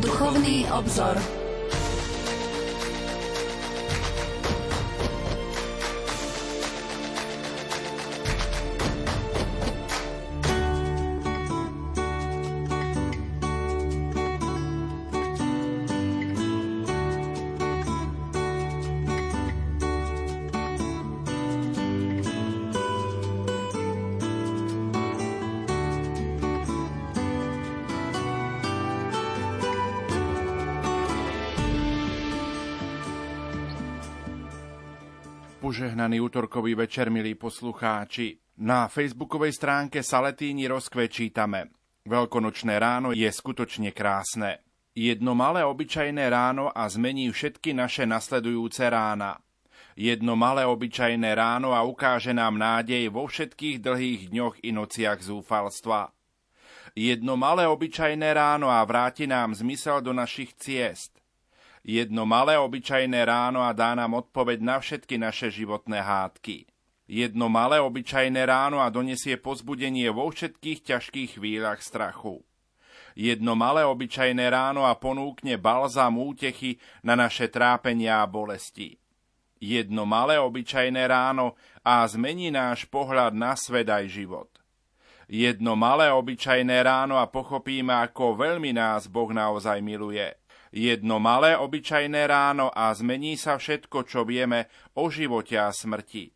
Duchovný obzor. Požehnaný útorkový večer, milí poslucháči. Na facebookovej stránke Saletíni rozkve čítame Veľkonočné ráno je skutočne krásne. Jedno malé obyčajné ráno a zmení všetky naše nasledujúce rána. Jedno malé obyčajné ráno a ukáže nám nádej vo všetkých dlhých dňoch i nociach zúfalstva. Jedno malé obyčajné ráno a vráti nám zmysel do našich ciest Jedno malé obyčajné ráno a dá nám odpoveď na všetky naše životné hádky. Jedno malé obyčajné ráno a donesie pozbudenie vo všetkých ťažkých chvíľach strachu. Jedno malé obyčajné ráno a ponúkne balzam útechy na naše trápenia a bolesti. Jedno malé obyčajné ráno a zmení náš pohľad na svet aj život. Jedno malé obyčajné ráno a pochopíme, ako veľmi nás Boh naozaj miluje – jedno malé obyčajné ráno a zmení sa všetko, čo vieme o živote a smrti.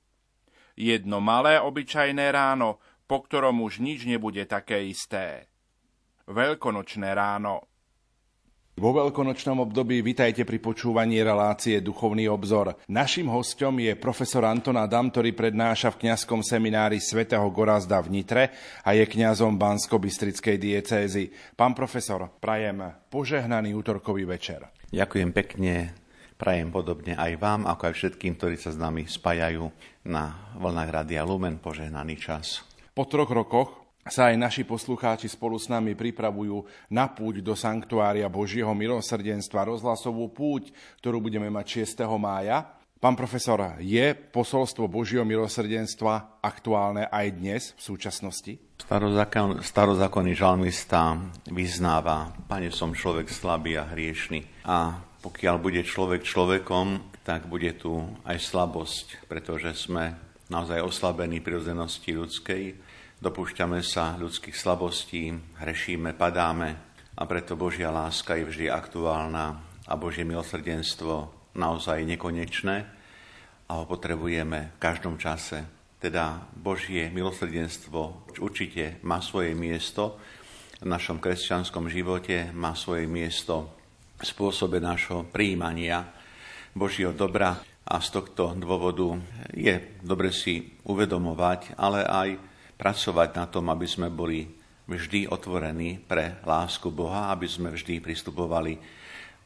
Jedno malé obyčajné ráno, po ktorom už nič nebude také isté. Veľkonočné ráno. Vo veľkonočnom období vitajte pri počúvaní relácie Duchovný obzor. Našim hostom je profesor Anton Adam, ktorý prednáša v kňazskom seminári svätého Gorazda v Nitre a je kňazom Bansko-Bystrickej diecézy. Pán profesor, prajem požehnaný útorkový večer. Ďakujem pekne, prajem podobne aj vám, ako aj všetkým, ktorí sa s nami spájajú na vlnách Radia Lumen, požehnaný čas. Po troch rokoch sa aj naši poslucháči spolu s nami pripravujú na púť do Sanktuária Božieho milosrdenstva, rozhlasovú púť, ktorú budeme mať 6. mája. Pán profesor, je posolstvo Božieho milosrdenstva aktuálne aj dnes, v súčasnosti? Starozákon, starozákonný žalmista vyznáva, Pane, som človek slabý a hriešný. A pokiaľ bude človek človekom, tak bude tu aj slabosť, pretože sme naozaj oslabení prirodzenosti ľudskej Dopúšťame sa ľudských slabostí, hrešíme, padáme a preto Božia láska je vždy aktuálna a Božie milosrdenstvo naozaj nekonečné a ho potrebujeme v každom čase. Teda Božie milosrdenstvo určite má svoje miesto v našom kresťanskom živote, má svoje miesto v spôsobe našho príjmania Božieho dobra a z tohto dôvodu je dobre si uvedomovať, ale aj pracovať na tom, aby sme boli vždy otvorení pre lásku Boha, aby sme vždy pristupovali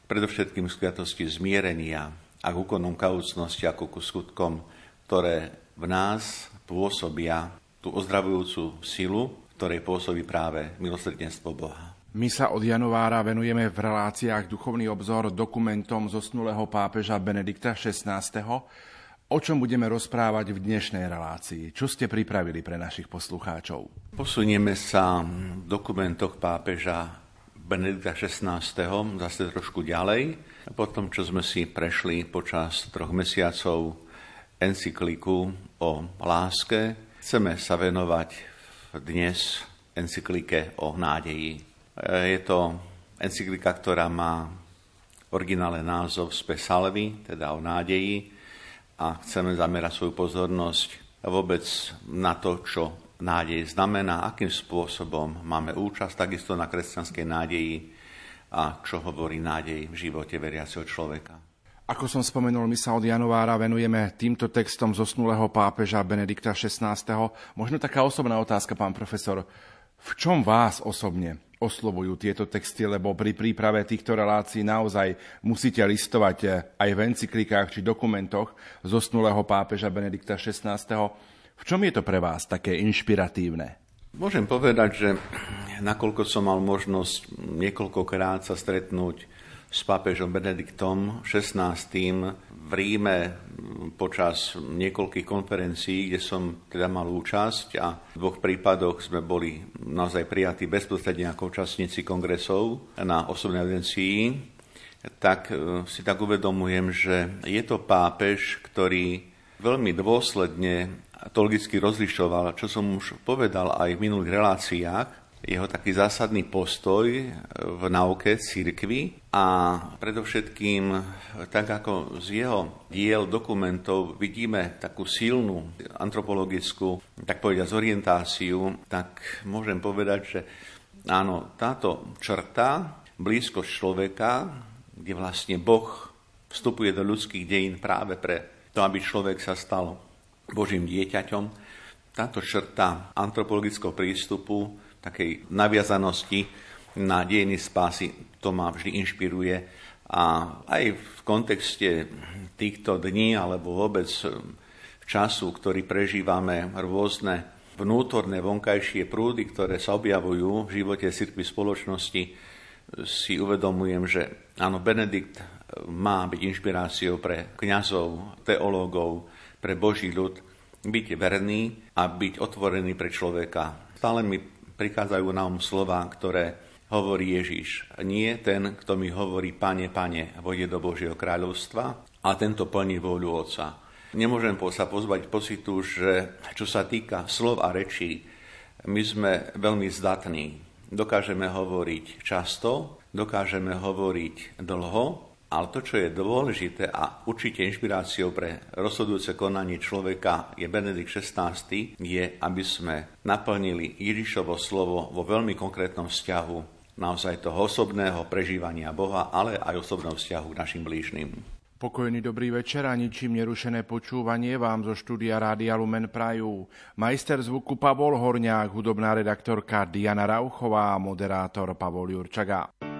predovšetkým k sviatosti zmierenia a k úkonom kaucnosti ako ku skutkom, ktoré v nás pôsobia tú ozdravujúcu silu, ktorej pôsobí práve milosrdenstvo Boha. My sa od januára venujeme v reláciách Duchovný obzor dokumentom zosnulého pápeža Benedikta XVI. O čom budeme rozprávať v dnešnej relácii? Čo ste pripravili pre našich poslucháčov? Posunieme sa v dokumentoch pápeža Benedikta XVI. zase trošku ďalej. Po tom, čo sme si prešli počas troch mesiacov encykliku o láske, chceme sa venovať dnes encyklike o nádeji. Je to encyklika, ktorá má originálny názov Spe Salvi, teda o nádeji, a chceme zamerať svoju pozornosť vôbec na to, čo nádej znamená, akým spôsobom máme účasť takisto na kresťanskej nádeji a čo hovorí nádej v živote veriaceho človeka. Ako som spomenul, my sa od januára venujeme týmto textom zosnulého pápeža Benedikta XVI. Možno taká osobná otázka, pán profesor. V čom vás osobne oslovujú tieto texty, lebo pri príprave týchto relácií naozaj musíte listovať eh, aj v encyklikách či dokumentoch zosnulého pápeža Benedikta XVI. V čom je to pre vás také inšpiratívne? Môžem povedať, že nakoľko som mal možnosť niekoľkokrát sa stretnúť s pápežom Benediktom XVI v Ríme počas niekoľkých konferencií, kde som teda mal účasť a v dvoch prípadoch sme boli naozaj prijatí bezprostredne ako účastníci kongresov na osobnej evidencii, tak e, si tak uvedomujem, že je to pápež, ktorý veľmi dôsledne logicky rozlišoval, čo som už povedal aj v minulých reláciách, jeho taký zásadný postoj v nauke církvy a predovšetkým, tak ako z jeho diel dokumentov vidíme takú silnú antropologickú, tak povedať, zorientáciu, tak môžem povedať, že áno, táto črta, blízkosť človeka, kde vlastne Boh vstupuje do ľudských dejín práve pre to, aby človek sa stal Božím dieťaťom, táto črta antropologického prístupu takej naviazanosti na dejiny spásy, to ma vždy inšpiruje. A aj v kontexte týchto dní, alebo vôbec času, ktorý prežívame, rôzne vnútorné, vonkajšie prúdy, ktoré sa objavujú v živote cirkvi spoločnosti, si uvedomujem, že áno, Benedikt má byť inšpiráciou pre kňazov, teológov, pre Boží ľud, byť verný a byť otvorený pre človeka. Stále mi prichádzajú nám slova, ktoré hovorí Ježiš. Nie ten, kto mi hovorí, pane, pane, vojde do Božieho kráľovstva, a tento plní vôľu Otca. Nemôžem sa pozvať pocitu, že čo sa týka slov a rečí, my sme veľmi zdatní. Dokážeme hovoriť často, dokážeme hovoriť dlho, ale to, čo je dôležité a určite inšpiráciou pre rozhodujúce konanie človeka je Benedikt XVI, je, aby sme naplnili Ježišovo slovo vo veľmi konkrétnom vzťahu naozaj toho osobného prežívania Boha, ale aj osobného vzťahu k našim blížnym. Pokojný dobrý večer a ničím nerušené počúvanie vám zo štúdia Rádia Lumen Prajú. Majster zvuku Pavol Horňák, hudobná redaktorka Diana Rauchová a moderátor Pavol Jurčaga.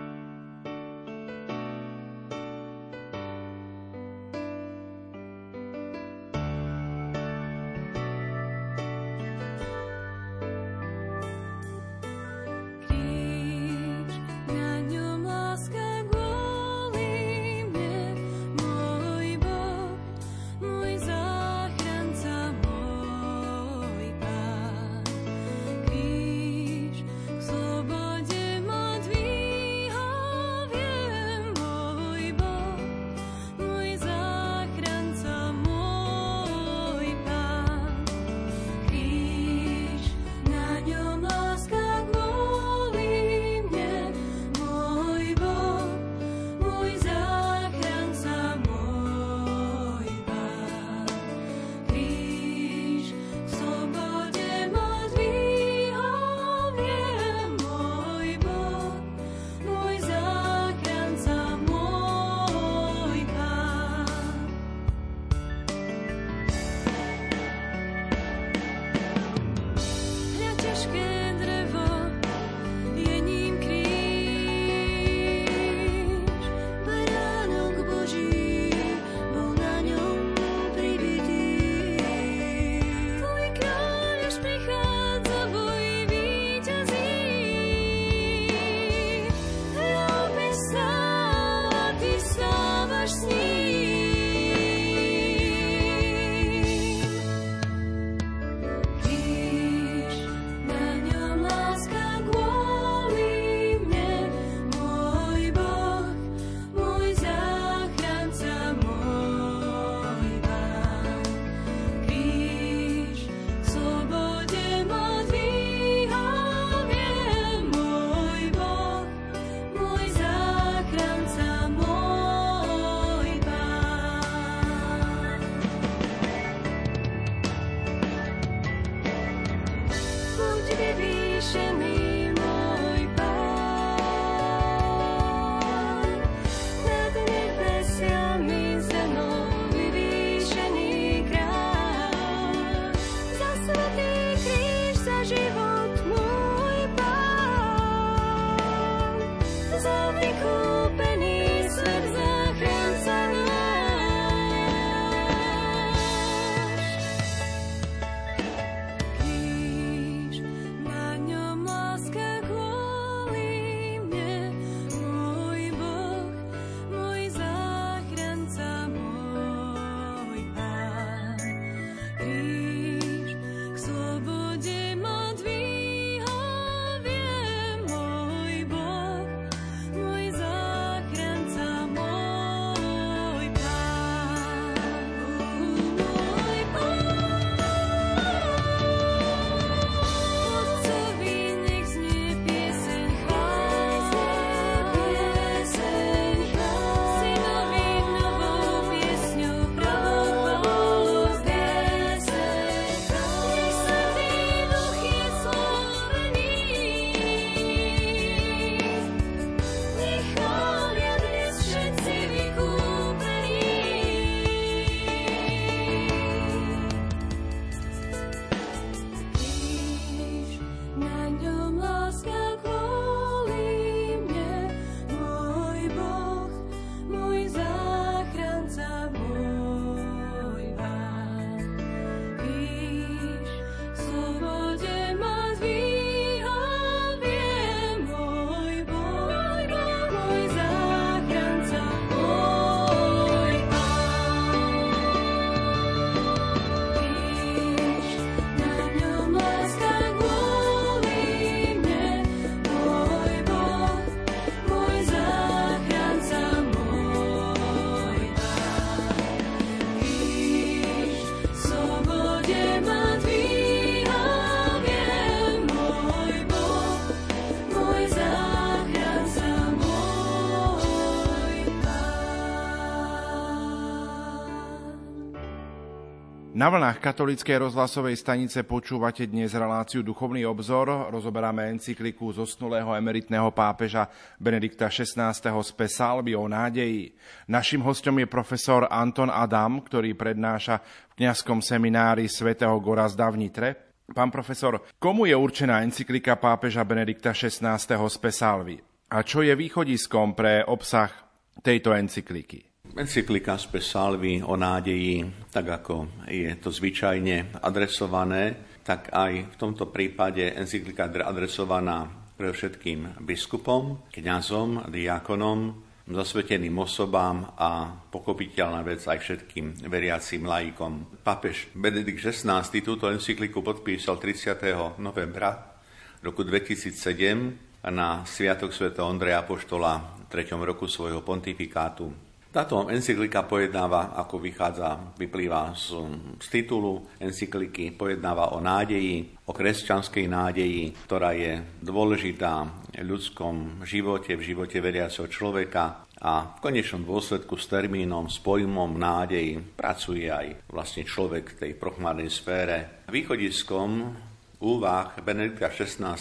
Na vlnách katolíckej rozhlasovej stanice počúvate dnes reláciu Duchovný obzor. Rozoberáme encykliku zosnulého emeritného pápeža Benedikta XVI. z Pesalby o nádeji. Našim hostom je profesor Anton Adam, ktorý prednáša v kňazskom seminári svätého Gorazda v Nitre. Pán profesor, komu je určená encyklika pápeža Benedikta XVI. z Pesalvy? A čo je východiskom pre obsah tejto encykliky? Encyklika Spe Salvi o nádeji, tak ako je to zvyčajne adresované, tak aj v tomto prípade encyklika adresovaná pre všetkým biskupom, kňazom, diakonom, zasveteným osobám a pokopiteľná vec aj všetkým veriacim laikom. Papež Benedikt XVI túto encykliku podpísal 30. novembra roku 2007 na Sviatok Sv. Ondreja Apoštola v 3. roku svojho pontifikátu. Táto encyklika pojednáva, ako vychádza, vyplýva z, z titulu encykliky, pojednáva o nádeji, o kresťanskej nádeji, ktorá je dôležitá v ľudskom živote, v živote veriaceho človeka a v konečnom dôsledku s termínom, s pojmom nádej pracuje aj vlastne človek v tej prochmárnej sfére. Východiskom úvah Benedikta XVI.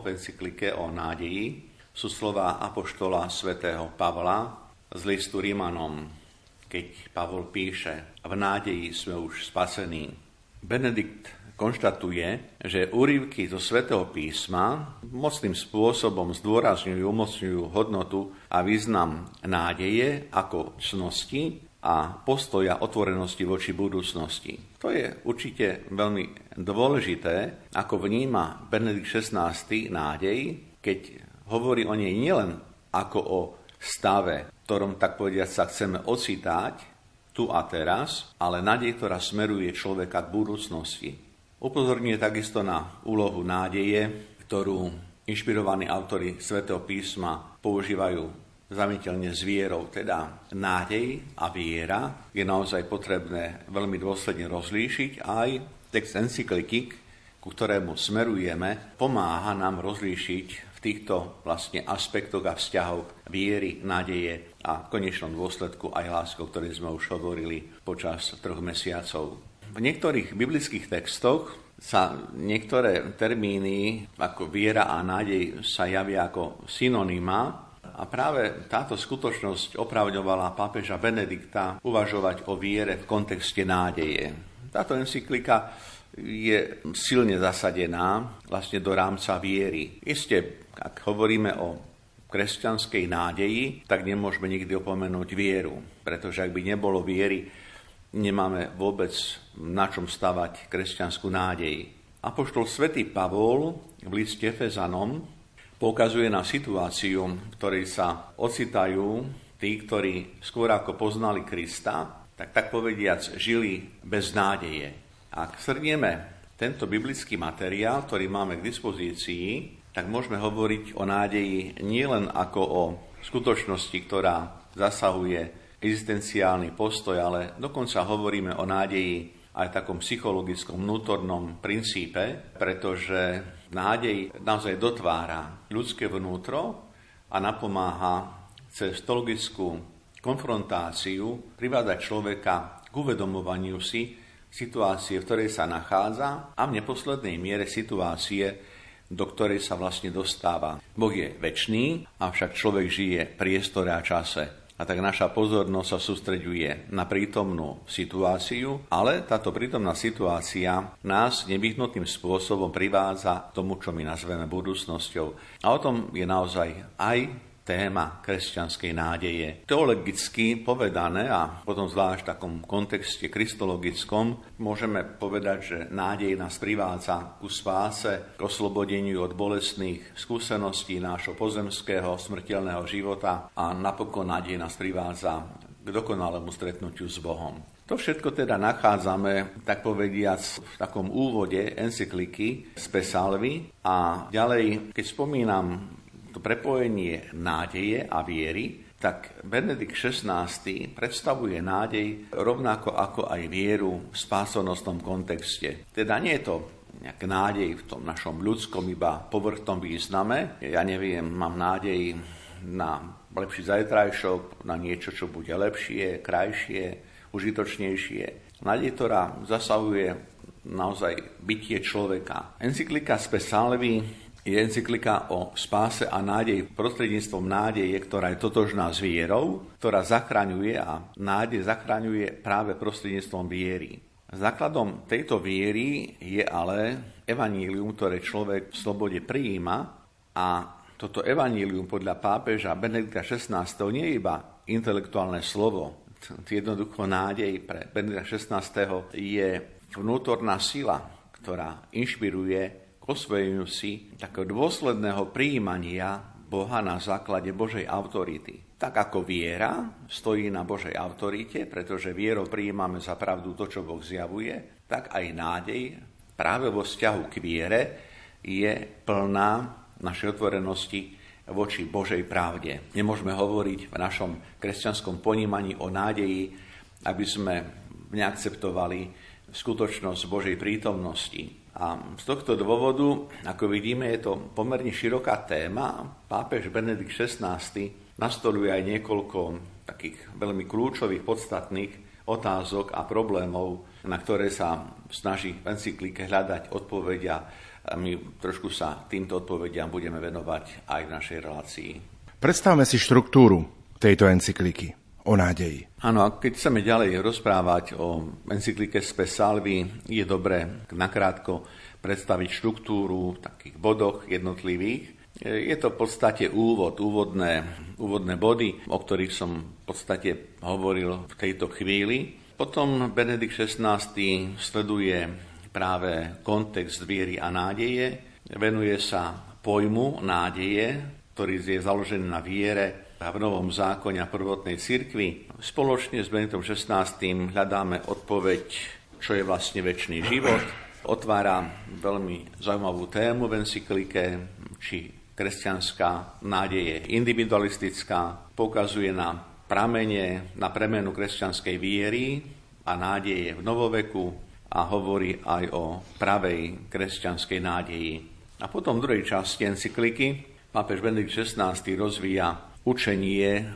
v encyklike o nádeji sú slova apoštola svätého Pavla, z listu Rímanom, keď Pavol píše, v nádeji sme už spasení. Benedikt konštatuje, že úrivky zo svätého písma mocným spôsobom zdôrazňujú, umocňujú hodnotu a význam nádeje ako cnosti a postoja otvorenosti voči budúcnosti. To je určite veľmi dôležité, ako vníma Benedikt XVI nádej, keď hovorí o nej nielen ako o stave, ktorom tak povediať sa chceme ocitať tu a teraz, ale nádej, ktorá smeruje človeka k budúcnosti. Upozorňuje takisto na úlohu nádeje, ktorú inšpirovaní autory svätého písma používajú zamiteľne s vierou, teda nádej a viera je naozaj potrebné veľmi dôsledne rozlíšiť aj text encykliky, ku ktorému smerujeme, pomáha nám rozlíšiť týchto vlastne aspektoch a vzťahov viery, nádeje a v konečnom dôsledku aj lásko, o ktorej sme už hovorili počas troch mesiacov. V niektorých biblických textoch sa niektoré termíny ako viera a nádej sa javia ako synonyma a práve táto skutočnosť opravňovala pápeža Benedikta uvažovať o viere v kontexte nádeje. Táto encyklika je silne zasadená vlastne do rámca viery. Isté ak hovoríme o kresťanskej nádeji, tak nemôžeme nikdy opomenúť vieru, pretože ak by nebolo viery, nemáme vôbec na čom stavať kresťanskú nádej. Apoštol svätý Pavol v liste Fezanom poukazuje na situáciu, v ktorej sa ocitajú tí, ktorí skôr ako poznali Krista, tak tak povediac žili bez nádeje. Ak srnieme tento biblický materiál, ktorý máme k dispozícii, tak môžeme hovoriť o nádeji nielen ako o skutočnosti, ktorá zasahuje existenciálny postoj, ale dokonca hovoríme o nádeji aj takom psychologickom vnútornom princípe, pretože nádej naozaj dotvára ľudské vnútro a napomáha cez teologickú konfrontáciu privádať človeka k uvedomovaniu si situácie, v ktorej sa nachádza a v neposlednej miere situácie, do ktorej sa vlastne dostáva. Boh je väčší, avšak človek žije priestore a čase. A tak naša pozornosť sa sústreďuje na prítomnú situáciu, ale táto prítomná situácia nás nevyhnutným spôsobom privádza k tomu, čo my nazveme budúcnosťou. A o tom je naozaj aj téma kresťanskej nádeje. Teologicky povedané a potom zvlášť v takom kontexte kristologickom môžeme povedať, že nádej nás privádza ku spáse, k oslobodeniu od bolestných skúseností nášho pozemského smrteľného života a napokon nádej nás privádza k dokonalému stretnutiu s Bohom. To všetko teda nachádzame, tak povediac, v takom úvode encykliky z Pesalvy a ďalej, keď spomínam to prepojenie nádeje a viery, tak Benedikt XVI predstavuje nádej rovnako ako aj vieru v spásonostom kontexte. Teda nie je to nejak nádej v tom našom ľudskom iba povrchnom význame. Ja neviem, mám nádej na lepší zajtrajšok, na niečo, čo bude lepšie, krajšie, užitočnejšie. Nádej, ktorá zasahuje naozaj bytie človeka. Encyklika Spe Salvi je encyklika o spáse a nádej prostredníctvom nádeje, ktorá je totožná s vierou, ktorá zachraňuje a nádej zachraňuje práve prostredníctvom viery. Základom tejto viery je ale evanílium, ktoré človek v slobode prijíma a toto evanílium podľa pápeža Benedikta XVI nie je iba intelektuálne slovo. Jednoducho nádej pre Benedikta XVI je vnútorná sila, ktorá inšpiruje k osvojeniu si takého dôsledného príjmania Boha na základe Božej autority. Tak ako viera stojí na Božej autorite, pretože vierou prijímame za pravdu to, čo Boh zjavuje, tak aj nádej práve vo vzťahu k viere je plná našej otvorenosti voči Božej pravde. Nemôžeme hovoriť v našom kresťanskom ponímaní o nádeji, aby sme neakceptovali skutočnosť Božej prítomnosti, a z tohto dôvodu, ako vidíme, je to pomerne široká téma. Pápež Benedikt XVI nastoluje aj niekoľko takých veľmi kľúčových, podstatných otázok a problémov, na ktoré sa snaží v encyklike hľadať odpovedia. A my trošku sa týmto odpovediam budeme venovať aj v našej relácii. Predstavme si štruktúru tejto encykliky o nádeji. Áno, a keď chceme ďalej rozprávať o encyklike Spe Salvi, je dobré nakrátko predstaviť štruktúru v takých bodoch jednotlivých. Je to v podstate úvod, úvodné, úvodné body, o ktorých som v podstate hovoril v tejto chvíli. Potom Benedikt XVI sleduje práve kontext viery a nádeje, venuje sa pojmu nádeje, ktorý je založený na viere v Novom zákone a prvotnej cirkvi. Spoločne s Benediktom XVI hľadáme odpoveď, čo je vlastne väčší život. Otvára veľmi zaujímavú tému v encyklike, či kresťanská nádej je individualistická, pokazuje na pramene, na premenu kresťanskej viery a nádeje v novoveku a hovorí aj o pravej kresťanskej nádeji. A potom v druhej časti encykliky pápež Benedikt XVI rozvíja učenie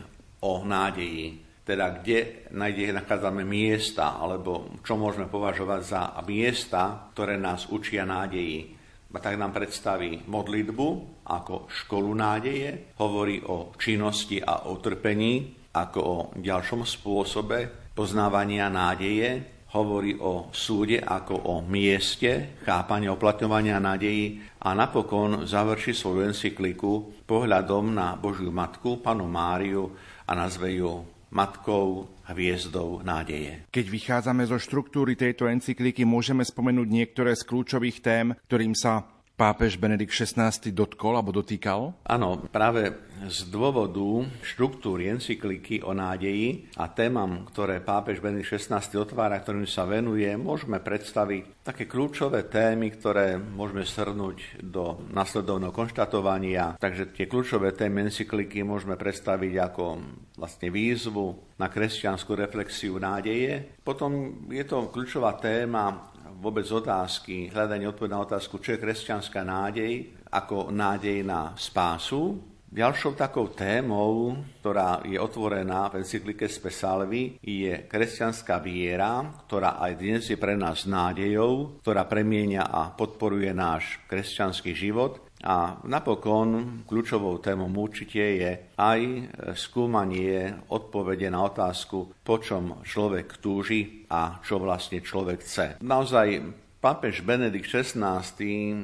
o nádeji. Teda kde nájde, nachádzame miesta, alebo čo môžeme považovať za miesta, ktoré nás učia nádeji. A tak nám predstaví modlitbu ako školu nádeje, hovorí o činnosti a o trpení ako o ďalšom spôsobe poznávania nádeje, hovorí o súde ako o mieste chápania oplatňovania nádejí a napokon završí svoju encykliku pohľadom na Božiu Matku, Panu Máriu a nazve ju Matkou hviezdou nádeje. Keď vychádzame zo štruktúry tejto encykliky, môžeme spomenúť niektoré z kľúčových tém, ktorým sa pápež Benedikt XVI dotkol alebo dotýkal? Áno, práve z dôvodu štruktúry encykliky o nádeji a témam, ktoré pápež Benedikt XVI otvára, ktorým sa venuje, môžeme predstaviť také kľúčové témy, ktoré môžeme shrnúť do nasledovného konštatovania. Takže tie kľúčové témy encykliky môžeme predstaviť ako vlastne výzvu na kresťanskú reflexiu nádeje. Potom je to kľúčová téma vôbec otázky, hľadanie odpoveď na otázku, čo je kresťanská nádej, ako nádej na spásu. Ďalšou takou témou, ktorá je otvorená v encyklike Spesalvi, je kresťanská viera, ktorá aj dnes je pre nás nádejou, ktorá premienia a podporuje náš kresťanský život a napokon kľúčovou témou určite je aj skúmanie odpovede na otázku, po čom človek túži a čo vlastne človek chce. Naozaj pápež Benedikt XVI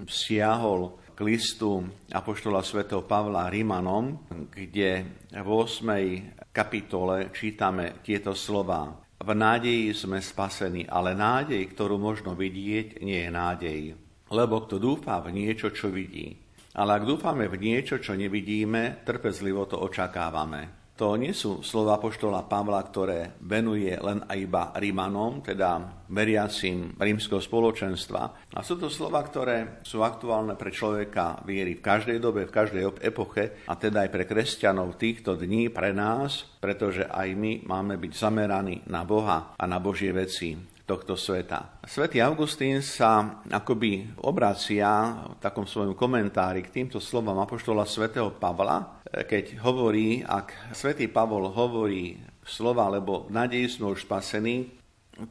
siahol k listu Apoštola svätého Pavla Rímanom, kde v 8. kapitole čítame tieto slova. V nádeji sme spasení, ale nádej, ktorú možno vidieť, nie je nádej. Lebo kto dúfa v niečo, čo vidí, ale ak dúfame v niečo, čo nevidíme, trpezlivo to očakávame. To nie sú slova poštola Pavla, ktoré venuje len a iba Rímanom, teda veriacim rímskeho spoločenstva. A sú to slova, ktoré sú aktuálne pre človeka viery v každej dobe, v každej epoche, a teda aj pre kresťanov týchto dní, pre nás, pretože aj my máme byť zameraní na Boha a na Božie veci tohto sveta. Svetý Augustín sa akoby obracia v takom svojom komentári k týmto slovám apoštola svätého Pavla, keď hovorí, ak svätý Pavol hovorí slova, lebo v nádeji sme už spasení,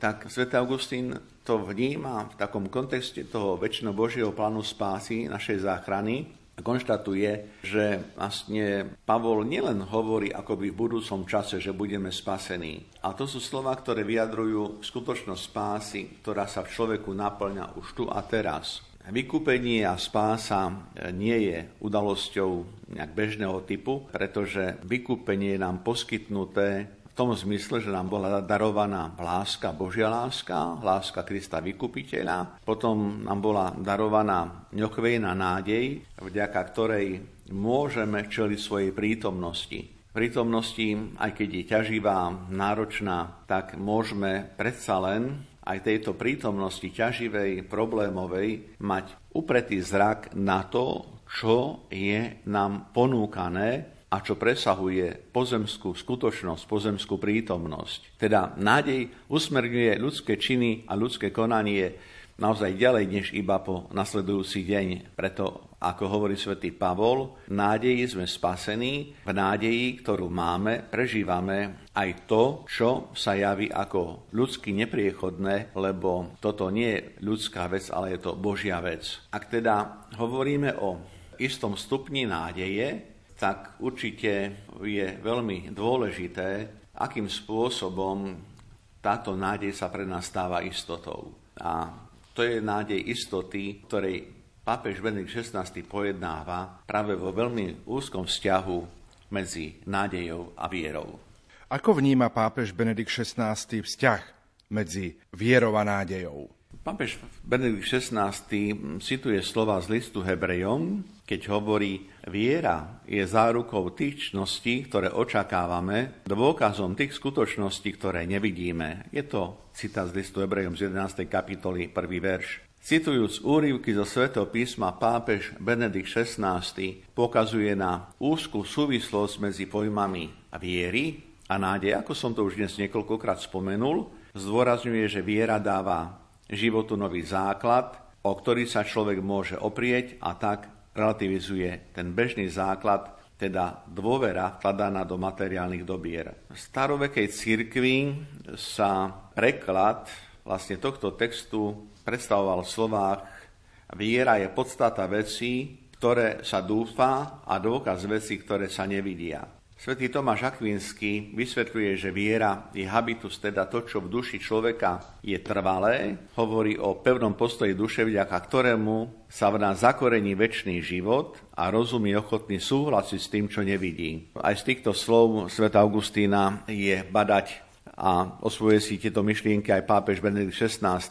tak svätý Augustín to vníma v takom kontexte toho väčšino Božieho plánu spásy, našej záchrany, konštatuje, že vlastne Pavol nielen hovorí akoby v budúcom čase, že budeme spasení, a to sú slova, ktoré vyjadrujú skutočnosť spásy, ktorá sa v človeku naplňa už tu a teraz. Vykúpenie a spása nie je udalosťou nejak bežného typu, pretože vykúpenie je nám poskytnuté v tom zmysle, že nám bola darovaná láska, Božia láska, láska Krista Vykupiteľa, potom nám bola darovaná ňokvejná nádej, vďaka ktorej môžeme čeliť svojej prítomnosti. Prítomnosti, aj keď je ťaživá, náročná, tak môžeme predsa len aj tejto prítomnosti ťaživej, problémovej mať upretý zrak na to, čo je nám ponúkané a čo presahuje pozemskú skutočnosť, pozemskú prítomnosť. Teda nádej usmerňuje ľudské činy a ľudské konanie naozaj ďalej než iba po nasledujúci deň. Preto, ako hovorí svätý Pavol, v nádeji sme spasení, v nádeji, ktorú máme, prežívame aj to, čo sa javí ako ľudsky nepriechodné, lebo toto nie je ľudská vec, ale je to Božia vec. Ak teda hovoríme o istom stupni nádeje, tak určite je veľmi dôležité, akým spôsobom táto nádej sa pre nás stáva istotou. A to je nádej istoty, ktorej pápež Benedikt XVI pojednáva práve vo veľmi úzkom vzťahu medzi nádejou a vierou. Ako vníma pápež Benedikt XVI vzťah medzi vierou a nádejou? Pápež Benedikt XVI cituje slova z listu Hebrejom, keď hovorí, viera je zárukou tých čností, ktoré očakávame, dôkazom tých skutočností, ktoré nevidíme. Je to citát z listu Hebrejom z 11. kapitoly, prvý verš. Citujúc úrivky zo svätého písma, pápež Benedikt XVI pokazuje na úzkú súvislosť medzi pojmami viery a nádej. Ako som to už dnes niekoľkokrát spomenul, zdôrazňuje, že viera dáva životu nový základ, o ktorý sa človek môže oprieť a tak relativizuje ten bežný základ, teda dôvera vkladaná do materiálnych dobier. V starovekej cirkvi sa preklad vlastne tohto textu predstavoval v slovách Viera je podstata vecí, ktoré sa dúfa a dôkaz vecí, ktoré sa nevidia. Svetý Tomáš Akvinský vysvetľuje, že viera je habitus, teda to, čo v duši človeka je trvalé, hovorí o pevnom postoji duše, vďaka ktorému sa v nás zakorení väčší život a rozum je ochotný súhlasiť s tým, čo nevidí. Aj z týchto slov sveta Augustína je badať a osvojuje si tieto myšlienky aj pápež Benedikt XVI,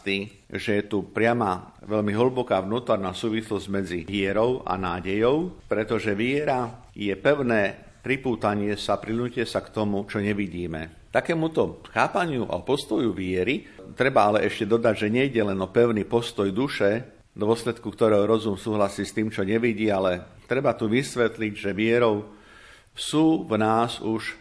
že je tu priama veľmi hlboká vnútorná súvislosť medzi vierou a nádejou, pretože viera je pevné pripútanie sa, prilnutie sa k tomu, čo nevidíme. Takémuto chápaniu a postoju viery treba ale ešte dodať, že nejde len o pevný postoj duše, dôsledku ktorého rozum súhlasí s tým, čo nevidí, ale treba tu vysvetliť, že vierou sú v nás už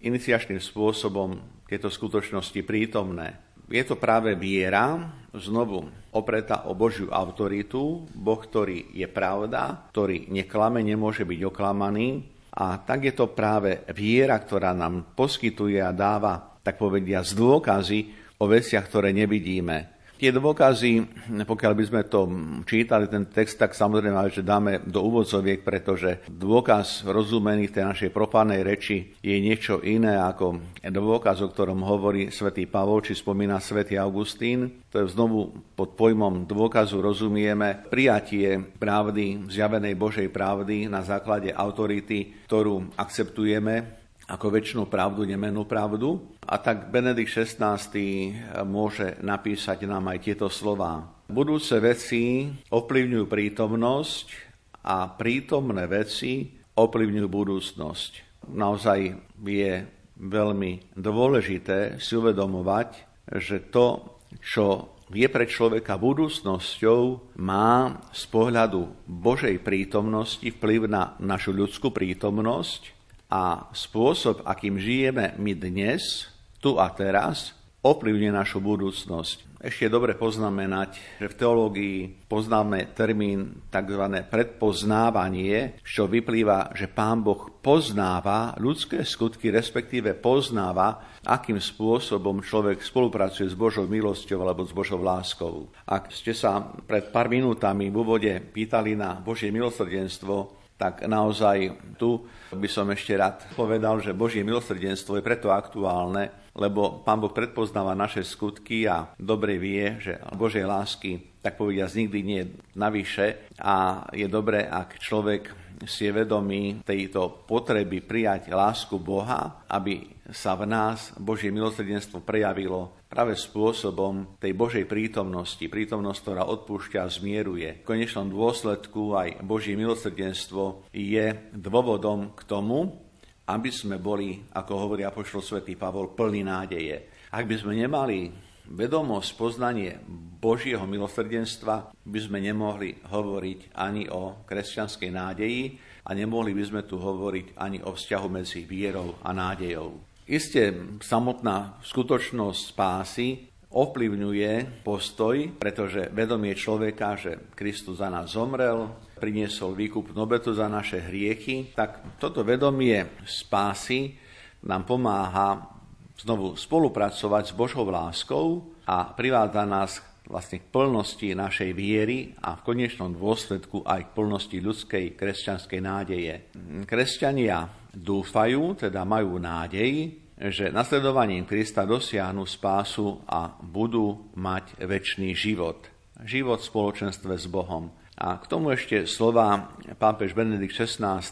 iniciačným spôsobom tieto skutočnosti prítomné. Je to práve viera, znovu opretá o Božiu autoritu, Boh, ktorý je pravda, ktorý neklame, nemôže byť oklamaný, a tak je to práve viera, ktorá nám poskytuje a dáva, tak povedia, z dôkazy o veciach, ktoré nevidíme. Tie dôkazy, pokiaľ by sme to čítali, ten text, tak samozrejme, že dáme do úvodzoviek, pretože dôkaz rozumený v tej našej profánej reči je niečo iné ako dôkaz, o ktorom hovorí svätý Pavol, či spomína svätý Augustín. To je znovu pod pojmom dôkazu rozumieme prijatie pravdy, zjavenej Božej pravdy na základe autority, ktorú akceptujeme ako väčšinu pravdu, nemenú pravdu. A tak Benedikt XVI môže napísať nám aj tieto slova. Budúce veci ovplyvňujú prítomnosť a prítomné veci ovplyvňujú budúcnosť. Naozaj je veľmi dôležité si uvedomovať, že to, čo je pre človeka budúcnosťou, má z pohľadu Božej prítomnosti vplyv na našu ľudskú prítomnosť a spôsob, akým žijeme my dnes, tu a teraz, ovplyvňuje našu budúcnosť. Ešte je dobre poznamenať, že v teológii poznáme termín tzv. predpoznávanie, čo vyplýva, že Pán Boh poznáva ľudské skutky, respektíve poznáva, akým spôsobom človek spolupracuje s Božou milosťou alebo s Božou láskou. Ak ste sa pred pár minútami v úvode pýtali na Božie milosrdenstvo, tak naozaj tu by som ešte rád povedal, že Božie milosrdenstvo je preto aktuálne, lebo Pán Boh predpoznáva naše skutky a dobre vie, že Božej lásky, tak povediať, nikdy nie je navyše a je dobré, ak človek si je vedomý tejto potreby prijať lásku Boha, aby sa v nás Božie milosrdenstvo prejavilo práve spôsobom tej Božej prítomnosti, prítomnosť, ktorá odpúšťa a zmieruje. V konečnom dôsledku aj Božie milosrdenstvo je dôvodom k tomu, aby sme boli, ako hovorí apoštol svätý Pavol, plný nádeje. Ak by sme nemali vedomosť, poznanie Božieho milosrdenstva, by sme nemohli hovoriť ani o kresťanskej nádeji a nemohli by sme tu hovoriť ani o vzťahu medzi vierou a nádejou. Isté samotná skutočnosť spásy ovplyvňuje postoj, pretože vedomie človeka, že Kristus za nás zomrel, priniesol výkup obetu za naše hriechy, tak toto vedomie spásy nám pomáha znovu spolupracovať s Božou láskou a privádza nás vlastne k plnosti našej viery a v konečnom dôsledku aj k plnosti ľudskej kresťanskej nádeje. Kresťania dúfajú, teda majú nádej, že nasledovaním Krista dosiahnu spásu a budú mať väčší život. Život v spoločenstve s Bohom. A k tomu ešte slova pápež Benedikt XVI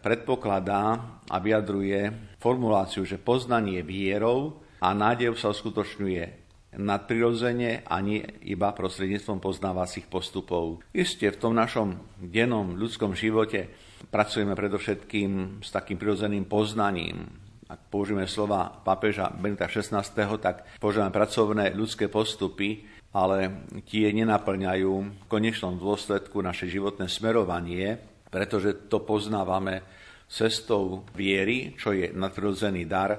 predpokladá a vyjadruje formuláciu, že poznanie vierou a nádejou sa uskutočňuje nadprirodzene a nie iba prostredníctvom poznávacích postupov. Isté v tom našom dennom ľudskom živote pracujeme predovšetkým s takým prirodzeným poznaním. Ak použijeme slova pápeža Benita XVI, tak používame pracovné ľudské postupy, ale tie nenaplňajú v konečnom dôsledku naše životné smerovanie, pretože to poznávame cestou viery, čo je nadprirodzený dar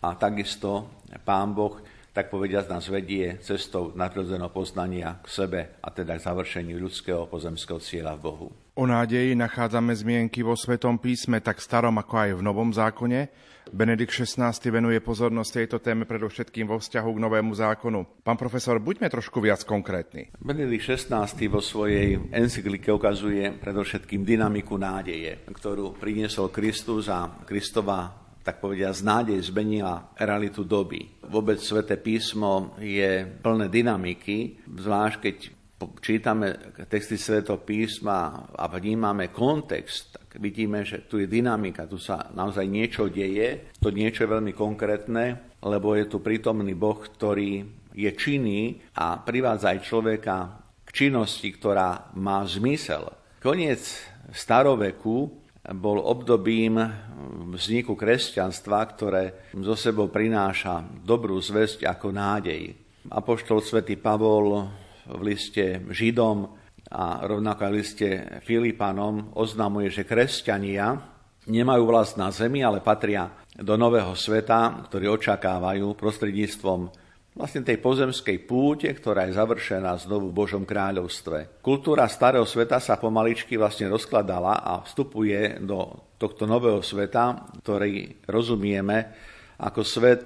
a takisto Pán Boh, tak povediať, nás vedie cestou nadprirodzeného poznania k sebe a teda k završeniu ľudského pozemského cieľa v Bohu. O nádeji nachádzame zmienky vo Svetom písme tak starom ako aj v Novom zákone. Benedikt XVI venuje pozornosť tejto téme predovšetkým vo vzťahu k novému zákonu. Pán profesor, buďme trošku viac konkrétni. Benedikt XVI vo svojej encyklike ukazuje predovšetkým dynamiku nádeje, ktorú priniesol Kristus a Kristova tak povedia, z nádej zmenila realitu doby. Vôbec Svete písmo je plné dynamiky, zvlášť keď čítame texty Sveto písma a vnímame kontext, tak vidíme, že tu je dynamika, tu sa naozaj niečo deje, to niečo je veľmi konkrétne, lebo je tu prítomný Boh, ktorý je činný a privádza aj človeka k činnosti, ktorá má zmysel. Koniec staroveku bol obdobím vzniku kresťanstva, ktoré zo sebou prináša dobrú zväzť ako nádej. Apoštol svätý Pavol v liste Židom a rovnako aj v liste Filipanom oznamuje, že kresťania nemajú vlast na zemi, ale patria do nového sveta, ktorý očakávajú prostredníctvom vlastne tej pozemskej púte, ktorá je završená znovu v Božom kráľovstve. Kultúra starého sveta sa pomaličky vlastne rozkladala a vstupuje do tohto nového sveta, ktorý rozumieme ako svet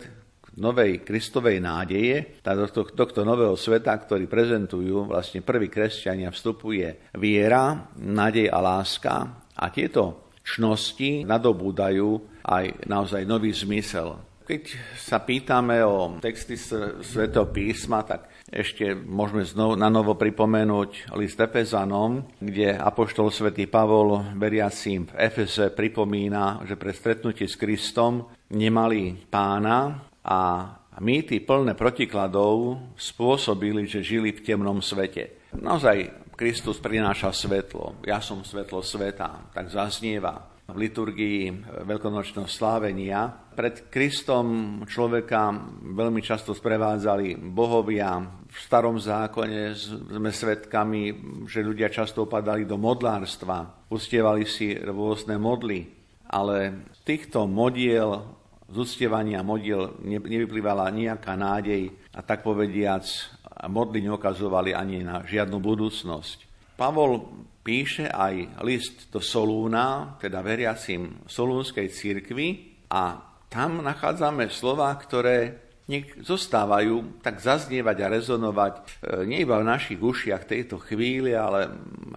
novej Kristovej nádeje, do tohto nového sveta, ktorý prezentujú vlastne prví kresťania, vstupuje viera, nádej a láska a tieto čnosti nadobúdajú aj naozaj nový zmysel. Keď sa pýtame o texty Svetého písma, tak ešte môžeme znovu, na novo pripomenúť list Efezanom, kde Apoštol svätý Pavol veriacím v Efeze pripomína, že pre stretnutie s Kristom nemali pána, a mýty plné protikladov spôsobili, že žili v temnom svete. Naozaj Kristus prináša svetlo. Ja som svetlo sveta. Tak zaznieva v liturgii veľkonočného slávenia. Pred Kristom človeka veľmi často sprevádzali bohovia. V starom zákone sme svedkami, že ľudia často upadali do modlárstva, ustievali si rôzne modly. Ale týchto modiel z ustievania modiel nevyplývala nejaká nádej a tak povediac modly neokazovali ani na žiadnu budúcnosť. Pavol píše aj list do Solúna, teda veriacim Solúnskej cirkvi a tam nachádzame slova, ktoré nech zostávajú tak zaznievať a rezonovať e, nie iba v našich ušiach tejto chvíli, ale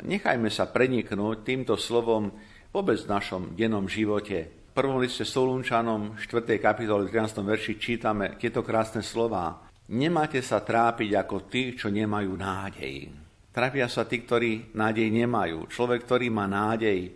nechajme sa preniknúť týmto slovom vôbec v našom dennom živote. V prvom liste Solunčanom 4. kapitole 13. verši čítame tieto krásne slova. Nemáte sa trápiť ako tí, čo nemajú nádej. Trápia sa tí, ktorí nádej nemajú. Človek, ktorý má nádej,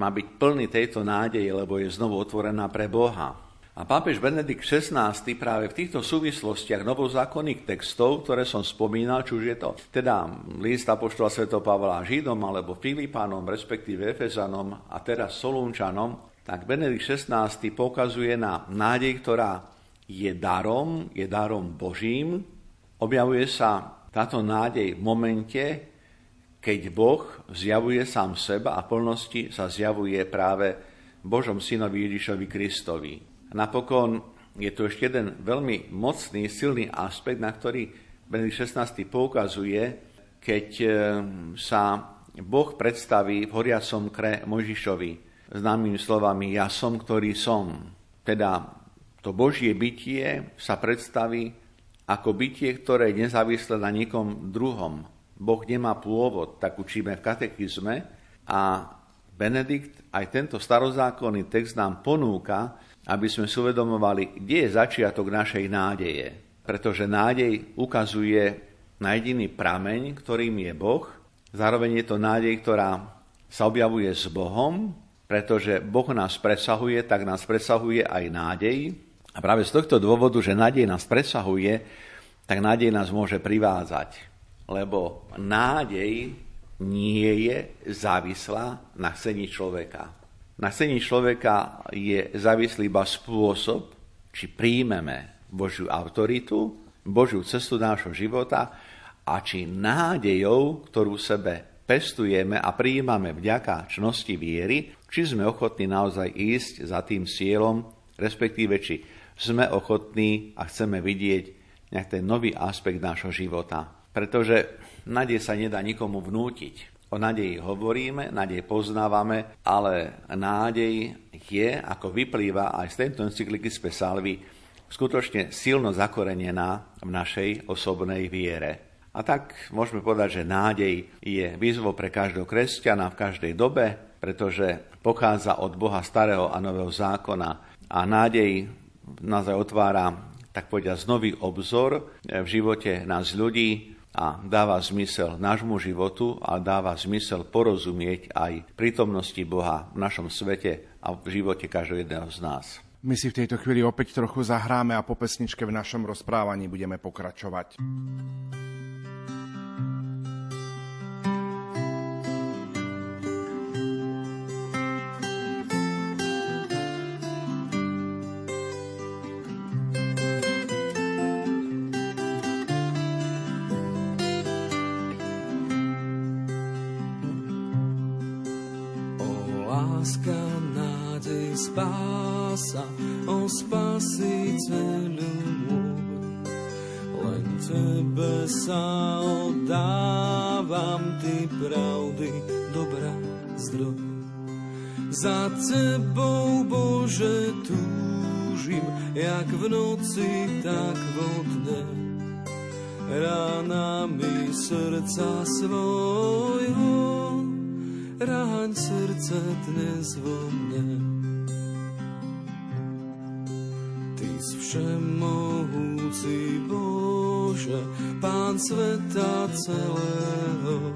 má byť plný tejto nádeje, lebo je znovu otvorená pre Boha. A pápež Benedikt XVI práve v týchto súvislostiach novozákonných textov, ktoré som spomínal, či už je to teda list Apoštola Sv. Pavla Židom alebo Filipánom, respektíve Efezanom a teraz Solúnčanom, tak Benedikt XVI pokazuje na nádej, ktorá je darom, je darom Božím. Objavuje sa táto nádej v momente, keď Boh zjavuje sám seba a plnosti sa zjavuje práve Božom synovi Ježišovi Kristovi. Napokon je tu ešte jeden veľmi mocný, silný aspekt, na ktorý Benedikt XVI poukazuje, keď e, sa Boh predstaví v horiacom kre Mojžišovi známymi slovami Ja som, ktorý som. Teda to Božie bytie sa predstaví ako bytie, ktoré je nezávislé na niekom druhom. Boh nemá pôvod, tak učíme v katechizme a Benedikt aj tento starozákonný text nám ponúka, aby sme si uvedomovali, kde je začiatok našej nádeje. Pretože nádej ukazuje na jediný prameň, ktorým je Boh. Zároveň je to nádej, ktorá sa objavuje s Bohom, pretože Boh nás presahuje, tak nás presahuje aj nádej. A práve z tohto dôvodu, že nádej nás presahuje, tak nádej nás môže privázať. Lebo nádej nie je závislá na chcení človeka. Na chcení človeka je závislý iba spôsob, či príjmeme Božiu autoritu, Božiu cestu nášho života a či nádejou, ktorú sebe pestujeme a prijímame vďaka čnosti viery, či sme ochotní naozaj ísť za tým cieľom, respektíve či sme ochotní a chceme vidieť nejak ten nový aspekt nášho života. Pretože nádej sa nedá nikomu vnútiť. O nádeji hovoríme, nádej poznávame, ale nádej je, ako vyplýva aj z tejto encykliky z Pesalvy, skutočne silno zakorenená v našej osobnej viere. A tak môžeme povedať, že nádej je výzvou pre každého kresťana v každej dobe, pretože pochádza od Boha starého a nového zákona a nádej nás aj otvára, tak povedať, nový obzor v živote nás ľudí, a dáva zmysel nášmu životu a dáva zmysel porozumieť aj prítomnosti Boha v našom svete a v živote každého jedného z nás. My si v tejto chvíli opäť trochu zahráme a po pesničke v našom rozprávaní budeme pokračovať. Spasiteľu môj. Len Tebe sa oddávam, Ty pravdy, dobrá zdroj. Za Tebou, Bože, túžim, jak v noci, tak vo dne. Ránami srdca svojho, ráň srdce dnes vo mne. Všemohúci Bože, Pán sveta celého,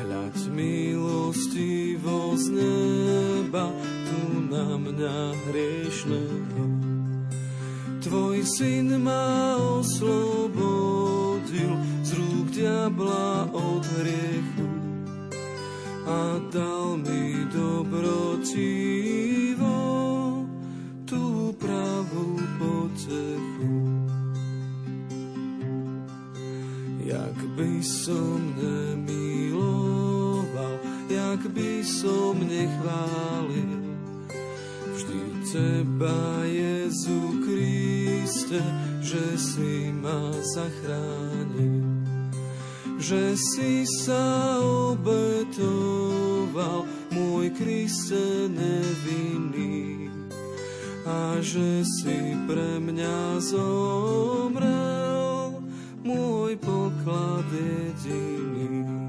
hľaď milostivo z neba tu na mňa hriešného. Tvoj syn ma oslobodil z rúk diabla od hriechu a dal mi dobrotivo potechu. Jak by som nemiloval, jak by som nechválil, vždy Teba, Jezu Kriste, že si ma zachránil, že si sa obetoval, môj Kriste nevinný, a že si pre mňa zomrel, môj poklad jediný.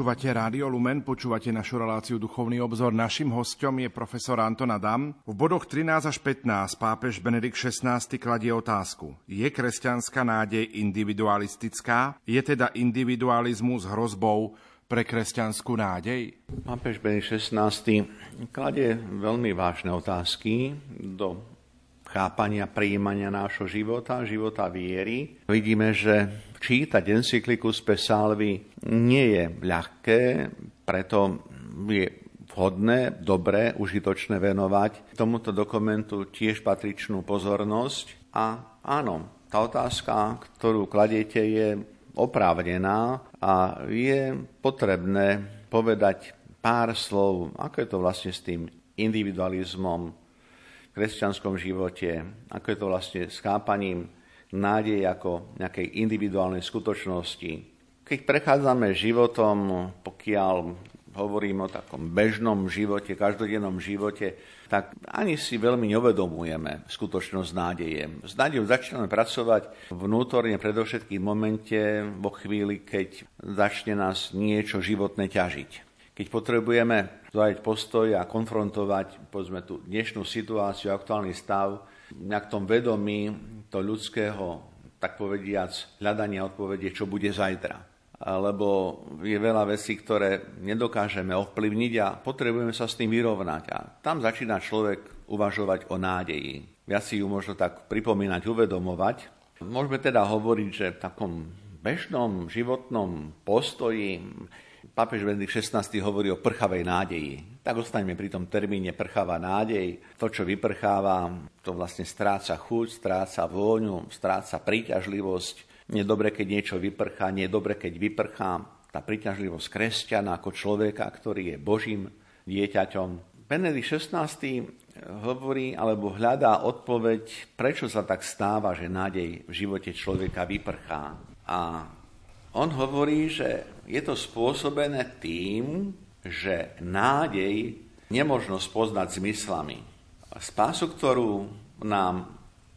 Počúvate Rádio Lumen, počúvate našu reláciu Duchovný obzor. Našim hostom je profesor Anton Adam. V bodoch 13 až 15 pápež Benedikt XVI kladie otázku. Je kresťanská nádej individualistická? Je teda individualizmus hrozbou pre kresťanskú nádej? Pápež Benedikt XVI kladie veľmi vážne otázky do chápania, prijímania nášho života, života viery. Vidíme, že čítať encykliku z Pesalvy nie je ľahké, preto je vhodné, dobré, užitočné venovať tomuto dokumentu tiež patričnú pozornosť. A áno, tá otázka, ktorú kladiete, je oprávnená a je potrebné povedať pár slov, ako je to vlastne s tým individualizmom v kresťanskom živote, ako je to vlastne s chápaním nádej ako nejakej individuálnej skutočnosti. Keď prechádzame životom, pokiaľ hovorím o takom bežnom živote, každodennom živote, tak ani si veľmi neuvedomujeme skutočnosť nádeje. S nádejou začíname pracovať vnútorne predovšetkým v momente, vo chvíli, keď začne nás niečo životné ťažiť. Keď potrebujeme zvaliť postoj a konfrontovať povedzme, tú dnešnú situáciu, aktuálny stav, nejak tom vedomí to ľudského, tak povediac, hľadania odpovede, čo bude zajtra. Lebo je veľa vecí, ktoré nedokážeme ovplyvniť a potrebujeme sa s tým vyrovnať. A tam začína človek uvažovať o nádeji. Viac si ju možno tak pripomínať, uvedomovať. Môžeme teda hovoriť, že v takom bežnom životnom postoji Pápež Benedikt XVI hovorí o prchavej nádeji. Tak ostaňme pri tom termíne prchavá nádej. To, čo vyprcháva, to vlastne stráca chuť, stráca vôňu, stráca príťažlivosť. Nie keď niečo vyprchá, nie dobre, keď vyprchá. Tá príťažlivosť kresťana ako človeka, ktorý je Božím dieťaťom. Benedikt XVI hovorí alebo hľadá odpoveď, prečo sa tak stáva, že nádej v živote človeka vyprchá. A on hovorí, že je to spôsobené tým, že nádej nemožno spoznať zmyslami. Spásu, ktorú nám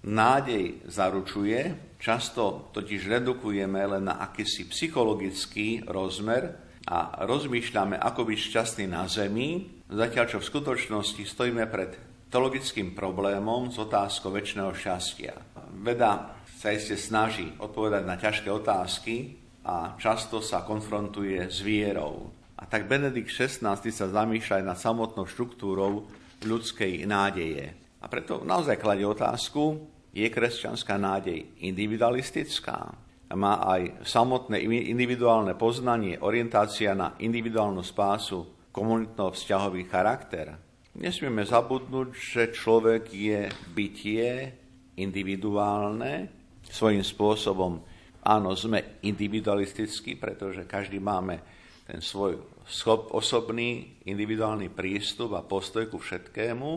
nádej zaručuje, často totiž redukujeme len na akýsi psychologický rozmer a rozmýšľame, ako byť šťastný na zemi, zatiaľ čo v skutočnosti stojíme pred teologickým problémom s otázkou väčšného šťastia. Veda sa iste snaží odpovedať na ťažké otázky, a často sa konfrontuje s vierou. A tak Benedikt XVI sa zamýšľa aj nad samotnou štruktúrou ľudskej nádeje. A preto naozaj kladie otázku, je kresťanská nádej individualistická? Má aj samotné individuálne poznanie, orientácia na individuálnu spásu, komunitno-vzťahový charakter? Nesmieme zabudnúť, že človek je bytie individuálne, svojím spôsobom Áno, sme individualistickí, pretože každý máme ten svoj schop, osobný, individuálny prístup a postoj ku všetkému.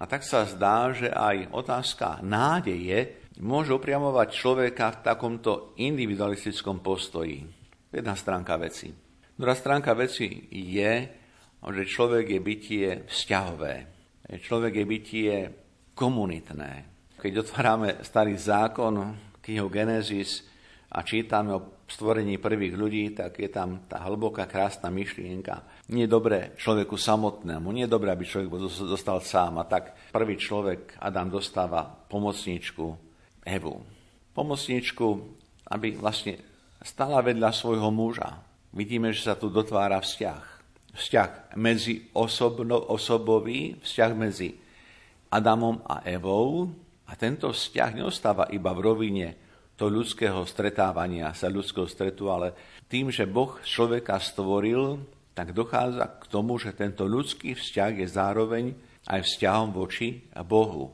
A tak sa zdá, že aj otázka nádeje môže upriamovať človeka v takomto individualistickom postoji. Jedna stránka veci. Druhá stránka veci je, že človek je bytie vzťahové. Človek je bytie komunitné. Keď otvárame starý zákon, knihu Genesis, a čítame o stvorení prvých ľudí, tak je tam tá hlboká, krásna myšlienka. Nie je dobré človeku samotnému, nie je dobré, aby človek dostal sám. A tak prvý človek, Adam, dostáva pomocníčku Evu. Pomocníčku, aby vlastne stala vedľa svojho muža. Vidíme, že sa tu dotvára vzťah. Vzťah medzi osobno, osobový, vzťah medzi Adamom a Evou. A tento vzťah neostáva iba v rovine to ľudského stretávania sa, ľudského stretu, ale tým, že Boh človeka stvoril tak dochádza k tomu, že tento ľudský vzťah je zároveň aj vzťahom voči Bohu.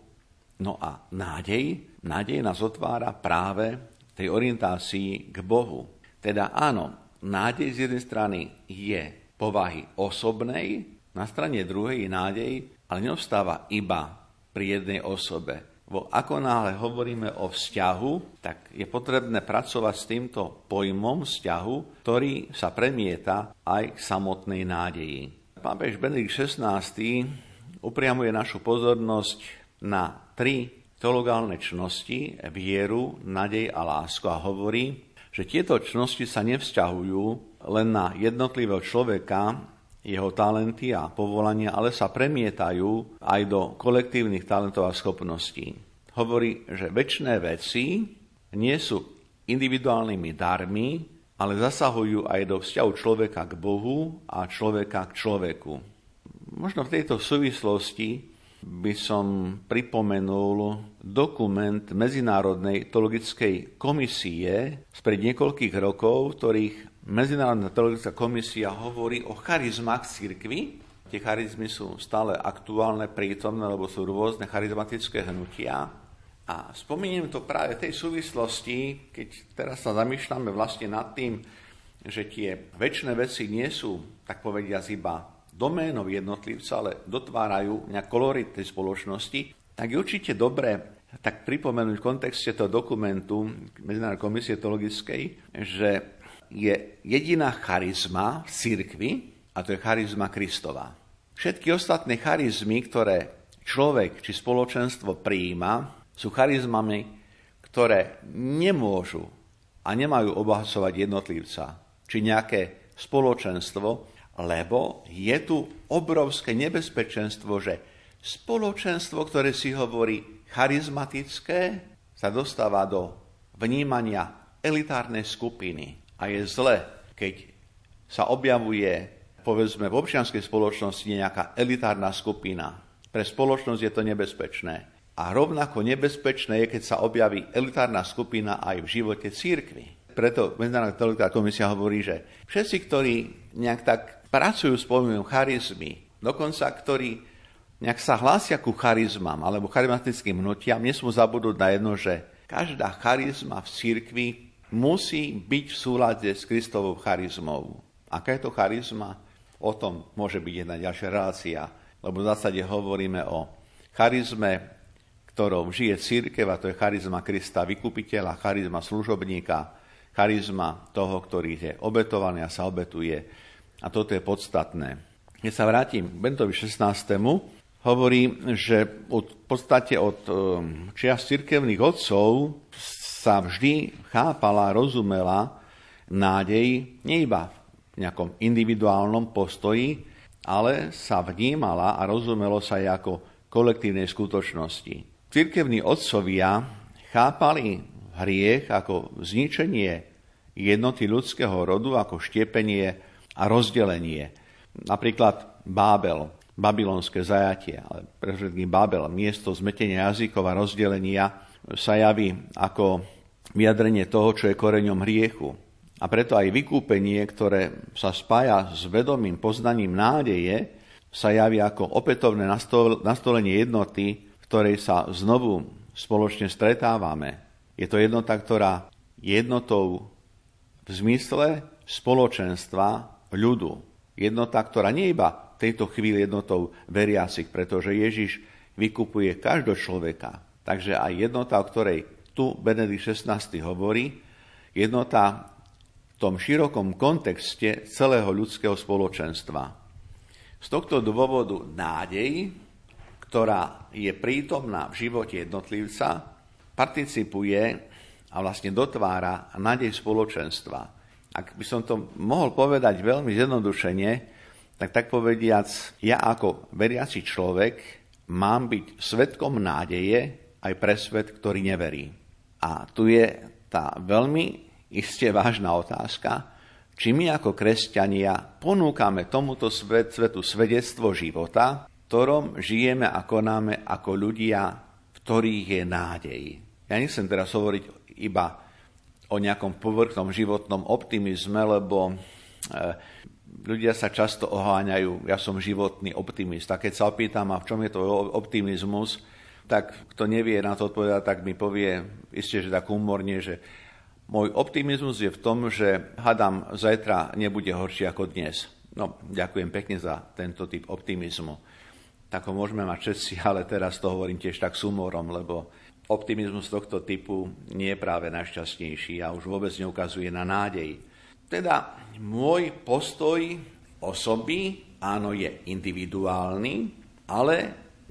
No a nádej, nádej nás otvára práve tej orientácii k Bohu. Teda áno, nádej z jednej strany je povahy osobnej, na strane druhej je nádej, ale neostáva iba pri jednej osobe. Bo ako náhle hovoríme o vzťahu, tak je potrebné pracovať s týmto pojmom vzťahu, ktorý sa premieta aj k samotnej nádeji. Pápež Benedikt XVI upriamuje našu pozornosť na tri teologálne čnosti, vieru, nadej a lásku a hovorí, že tieto čnosti sa nevzťahujú len na jednotlivého človeka, jeho talenty a povolania, ale sa premietajú aj do kolektívnych talentov a schopností. Hovorí, že väčšie veci nie sú individuálnymi darmi, ale zasahujú aj do vzťahu človeka k Bohu a človeka k človeku. Možno v tejto súvislosti by som pripomenul dokument Medzinárodnej teologickej komisie spred niekoľkých rokov, ktorých Medzinárodná teologická komisia hovorí o charizmách cirkvi. Tie charizmy sú stále aktuálne, prítomné, lebo sú rôzne charizmatické hnutia. A spomeniem to práve tej súvislosti, keď teraz sa zamýšľame vlastne nad tým, že tie väčšie veci nie sú, tak povediať, iba doménov jednotlivca, ale dotvárajú nejak kolorit tej spoločnosti, tak je určite dobré tak pripomenúť v kontexte toho dokumentu Medzinárodnej komisie teologickej, že je jediná charizma v cirkvi a to je charizma Kristova. Všetky ostatné charizmy, ktoré človek či spoločenstvo prijíma, sú charizmami, ktoré nemôžu a nemajú obohacovať jednotlivca či nejaké spoločenstvo, lebo je tu obrovské nebezpečenstvo, že spoločenstvo, ktoré si hovorí charizmatické, sa dostáva do vnímania elitárnej skupiny, a je zle, keď sa objavuje, povedzme, v občianskej spoločnosti nejaká elitárna skupina. Pre spoločnosť je to nebezpečné. A rovnako nebezpečné je, keď sa objaví elitárna skupina aj v živote církvy. Preto Medzinárodná teologická komisia hovorí, že všetci, ktorí nejak tak pracujú s pojmom charizmy, dokonca ktorí nejak sa hlásia ku charizmám alebo charizmatickým hnutiam, nesmú zabudnúť na jedno, že každá charizma v církvi musí byť v súlade s Kristovou charizmou. Aká je to charizma? O tom môže byť jedna ďalšia relácia, lebo v zásade hovoríme o charizme, ktorom žije církev, a to je charizma Krista vykupiteľa, charizma služobníka, charizma toho, ktorý je obetovaný a sa obetuje. A toto je podstatné. Keď sa vrátim k Bentovi 16. hovorí, že v podstate od um, čias cirkevných otcov sa vždy chápala, rozumela nádej nie iba v nejakom individuálnom postoji, ale sa vnímala a rozumelo sa aj ako kolektívnej skutočnosti. Cirkevní otcovia chápali hriech ako zničenie jednoty ľudského rodu, ako štiepenie a rozdelenie. Napríklad Bábel, babylonské zajatie, ale pre Bábel, miesto zmetenia jazykov a rozdelenia sa javí ako vyjadrenie toho, čo je koreňom hriechu. A preto aj vykúpenie, ktoré sa spája s vedomým poznaním nádeje, sa javí ako opätovné nastolenie jednoty, v ktorej sa znovu spoločne stretávame. Je to jednota, ktorá je jednotou v zmysle spoločenstva ľudu. Jednota, ktorá nie iba tejto chvíli jednotou veriacich, pretože Ježiš vykupuje každého človeka. Takže aj jednota, o ktorej tu Benedikt XVI hovorí, jednota v tom širokom kontexte celého ľudského spoločenstva. Z tohto dôvodu nádej, ktorá je prítomná v živote jednotlivca, participuje a vlastne dotvára nádej spoločenstva. Ak by som to mohol povedať veľmi zjednodušene, tak tak povediac, ja ako veriaci človek mám byť svetkom nádeje aj pre svet, ktorý neverí. A tu je tá veľmi iste vážna otázka, či my ako kresťania ponúkame tomuto svet, svetu svedectvo života, v ktorom žijeme a konáme ako ľudia, v ktorých je nádej. Ja nechcem teraz hovoriť iba o nejakom povrchnom životnom optimizme, lebo e, ľudia sa často oháňajú, ja som životný optimista. Keď sa opýtam, a v čom je to optimizmus, tak kto nevie na to odpovedať, tak mi povie, isté, že tak humorne, že môj optimizmus je v tom, že hadam, zajtra nebude horšie ako dnes. No, ďakujem pekne za tento typ optimizmu. Tak ho môžeme mať všetci, ale teraz to hovorím tiež tak s humorom, lebo optimizmus tohto typu nie je práve najšťastnejší a už vôbec neukazuje na nádej. Teda môj postoj osoby, áno, je individuálny, ale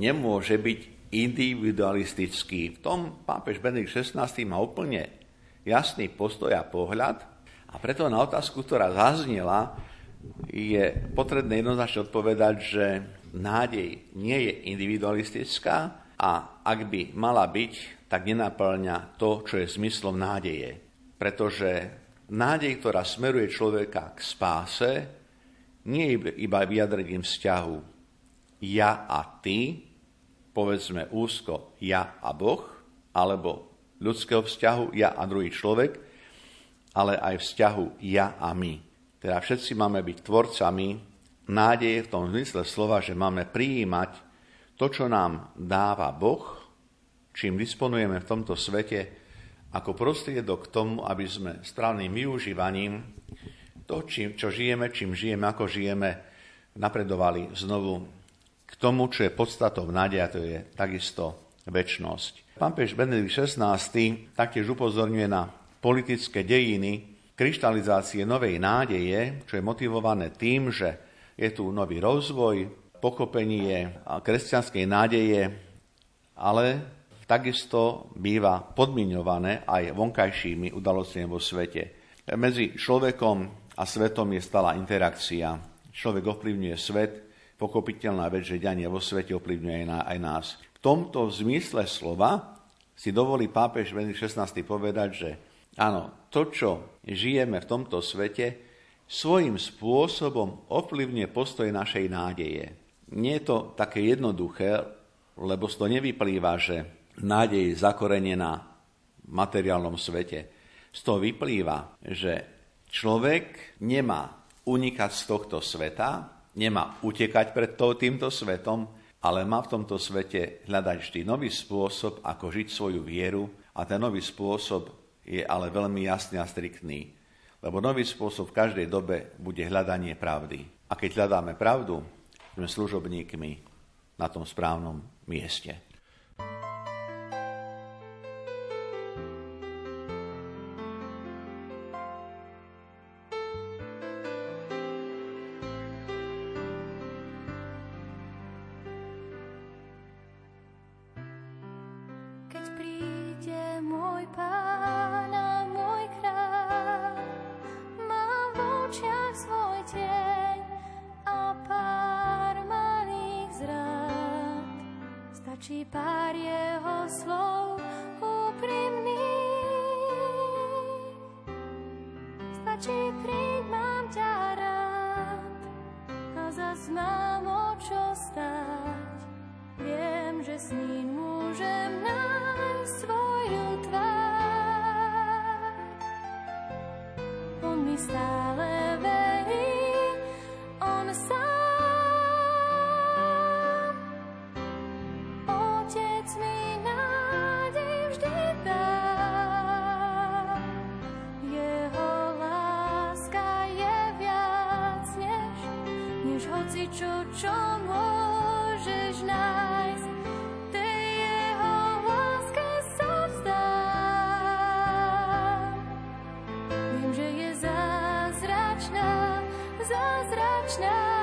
nemôže byť individualistický. V tom pápež Benedikt XVI má úplne jasný postoj a pohľad a preto na otázku, ktorá zaznela, je potrebné jednoznačne odpovedať, že nádej nie je individualistická a ak by mala byť, tak nenaplňa to, čo je zmyslom nádeje. Pretože Nádej, ktorá smeruje človeka k spáse, nie je iba vyjadrením vzťahu ja a ty, povedzme úzko ja a Boh, alebo ľudského vzťahu ja a druhý človek, ale aj vzťahu ja a my. Teda všetci máme byť tvorcami nádeje v tom zmysle slova, že máme prijímať to, čo nám dáva Boh, čím disponujeme v tomto svete, ako prostriedok k tomu, aby sme správnym využívaním to, čím, čo žijeme, čím žijeme, ako žijeme, napredovali znovu k tomu, čo je podstatou nádeja, to je takisto väčnosť. Pápež Benedikt XVI taktiež upozorňuje na politické dejiny kryštalizácie novej nádeje, čo je motivované tým, že je tu nový rozvoj, pochopenie kresťanskej nádeje, ale takisto býva podmiňované aj vonkajšími udalostiami vo svete. Medzi človekom a svetom je stála interakcia. Človek ovplyvňuje svet, pochopiteľná vec, že dianie vo svete ovplyvňuje aj nás. V tomto zmysle slova si dovolí pápež Benedikt XVI povedať, že áno, to, čo žijeme v tomto svete, svojím spôsobom ovplyvňuje postoj našej nádeje. Nie je to také jednoduché, lebo z toho nevyplýva, že nádej zakorenená v materiálnom svete. Z toho vyplýva, že človek nemá unikať z tohto sveta, nemá utekať pred týmto svetom, ale má v tomto svete hľadať vždy nový spôsob, ako žiť svoju vieru a ten nový spôsob je ale veľmi jasný a striktný. Lebo nový spôsob v každej dobe bude hľadanie pravdy. A keď hľadáme pravdu, sme služobníkmi na tom správnom mieste. mračná.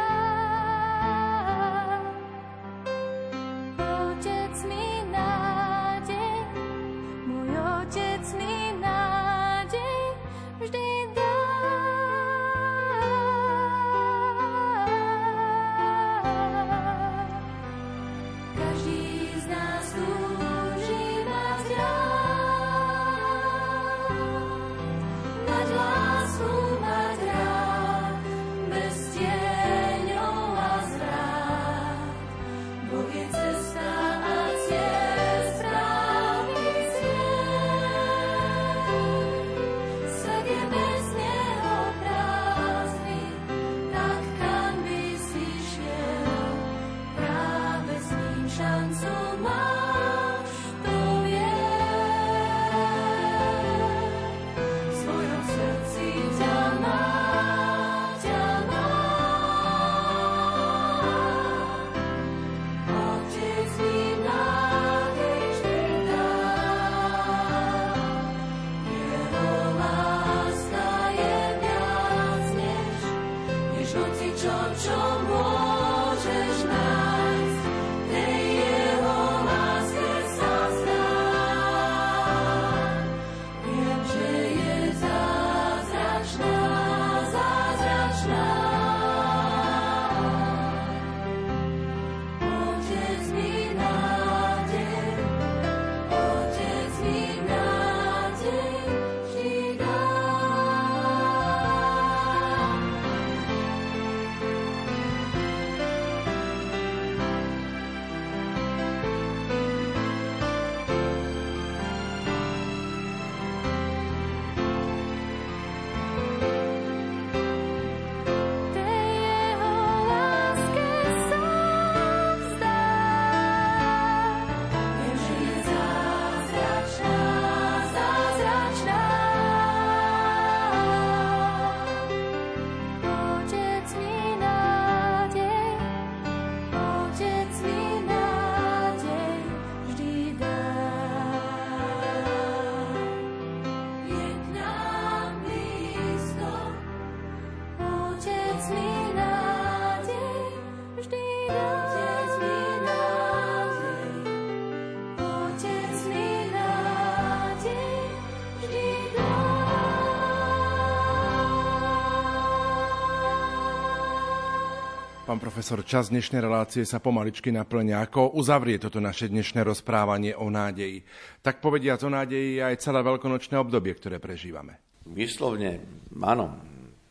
Pán profesor, čas dnešnej relácie sa pomaličky naplňa. Ako uzavrie toto naše dnešné rozprávanie o nádeji? Tak povediať o nádeji aj celé veľkonočné obdobie, ktoré prežívame. Vyslovne, áno.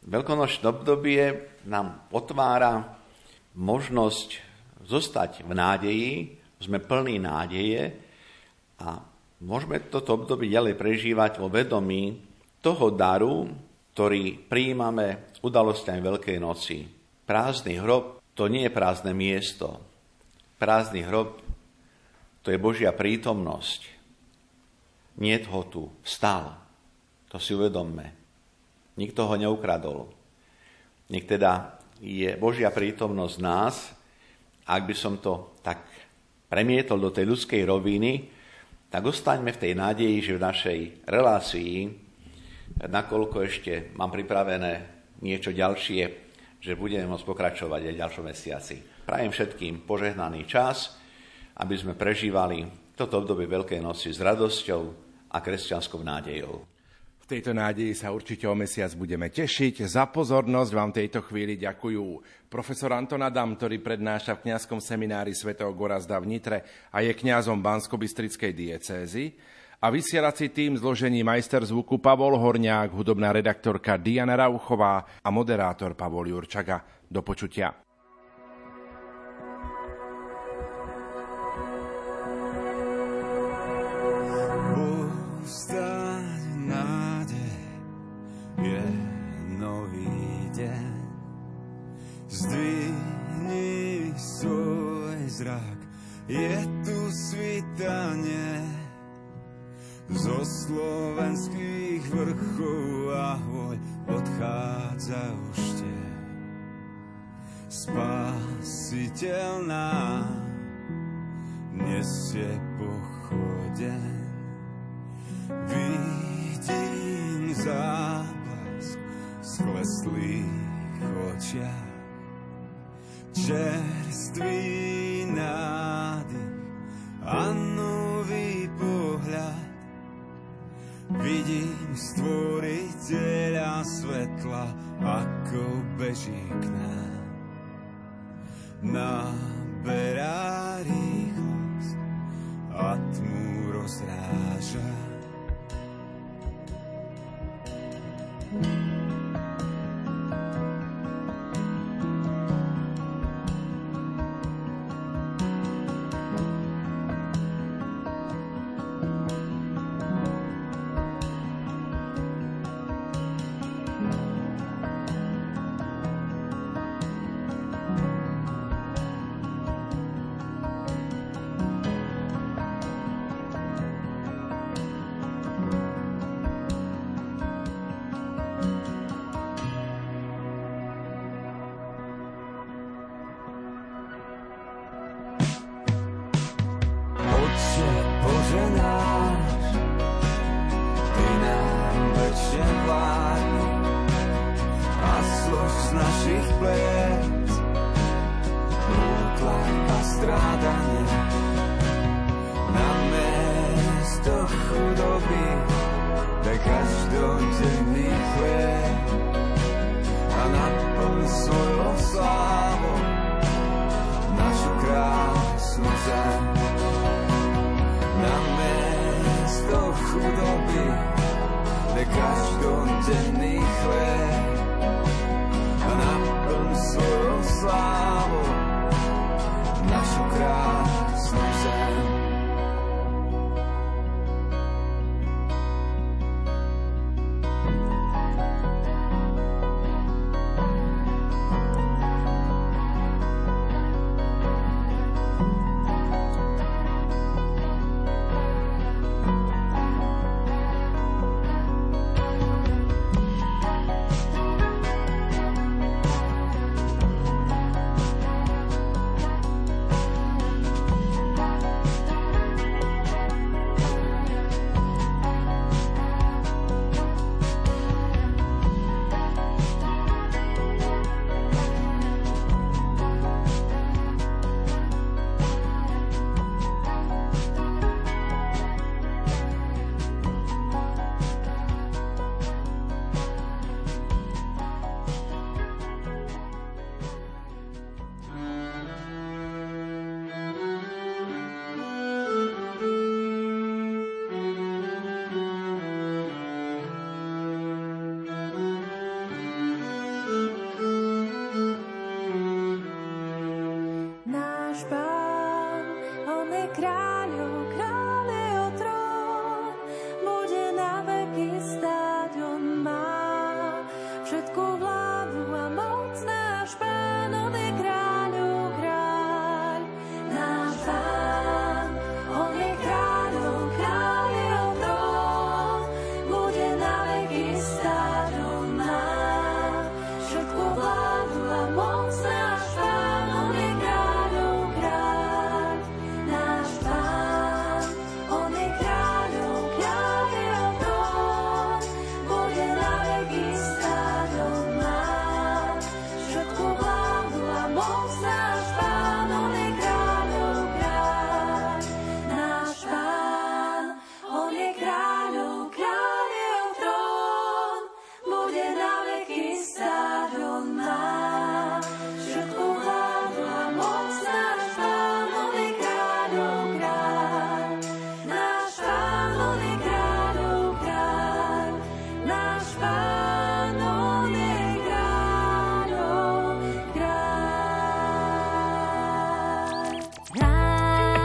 Veľkonočné obdobie nám otvára možnosť zostať v nádeji, sme plní nádeje a môžeme toto obdobie ďalej prežívať vo vedomí toho daru, ktorý prijímame s udalosťami Veľkej noci Prázdny hrob to nie je prázdne miesto. Prázdny hrob to je Božia prítomnosť. Nie ho tu, vstal. To si uvedomme. Nikto ho neukradol. Nech teda je Božia prítomnosť nás, ak by som to tak premietol do tej ľudskej roviny, tak ostaňme v tej nádeji, že v našej relácii, nakoľko ešte mám pripravené niečo ďalšie, že budeme môcť pokračovať aj v ďalšom mesiaci. Prajem všetkým požehnaný čas, aby sme prežívali toto obdobie Veľkej noci s radosťou a kresťanskou nádejou. V tejto nádeji sa určite o mesiac budeme tešiť. Za pozornosť vám tejto chvíli ďakujú profesor Anton Adam, ktorý prednáša v kňazskom seminári svätého Gorazda v Nitre a je kňazom Bansko-Bystrickej diecézy a vysielací tým zložení majster zvuku Pavol Horniák, hudobná redaktorka Diana Rauchová a moderátor Pavol Jurčaga. Do počutia. zrak, je tu svitanie zo slovenských vrchov ahoj odchádza už tie. Spasiteľ nám nesie pochodeň. Vidím záblask skleslých očiach, čerstvý nádych a nový pohľad Vidím stvoriteľa svetla, ako beží k nám. Naberá rýchlosť a tmu rozráža. thank you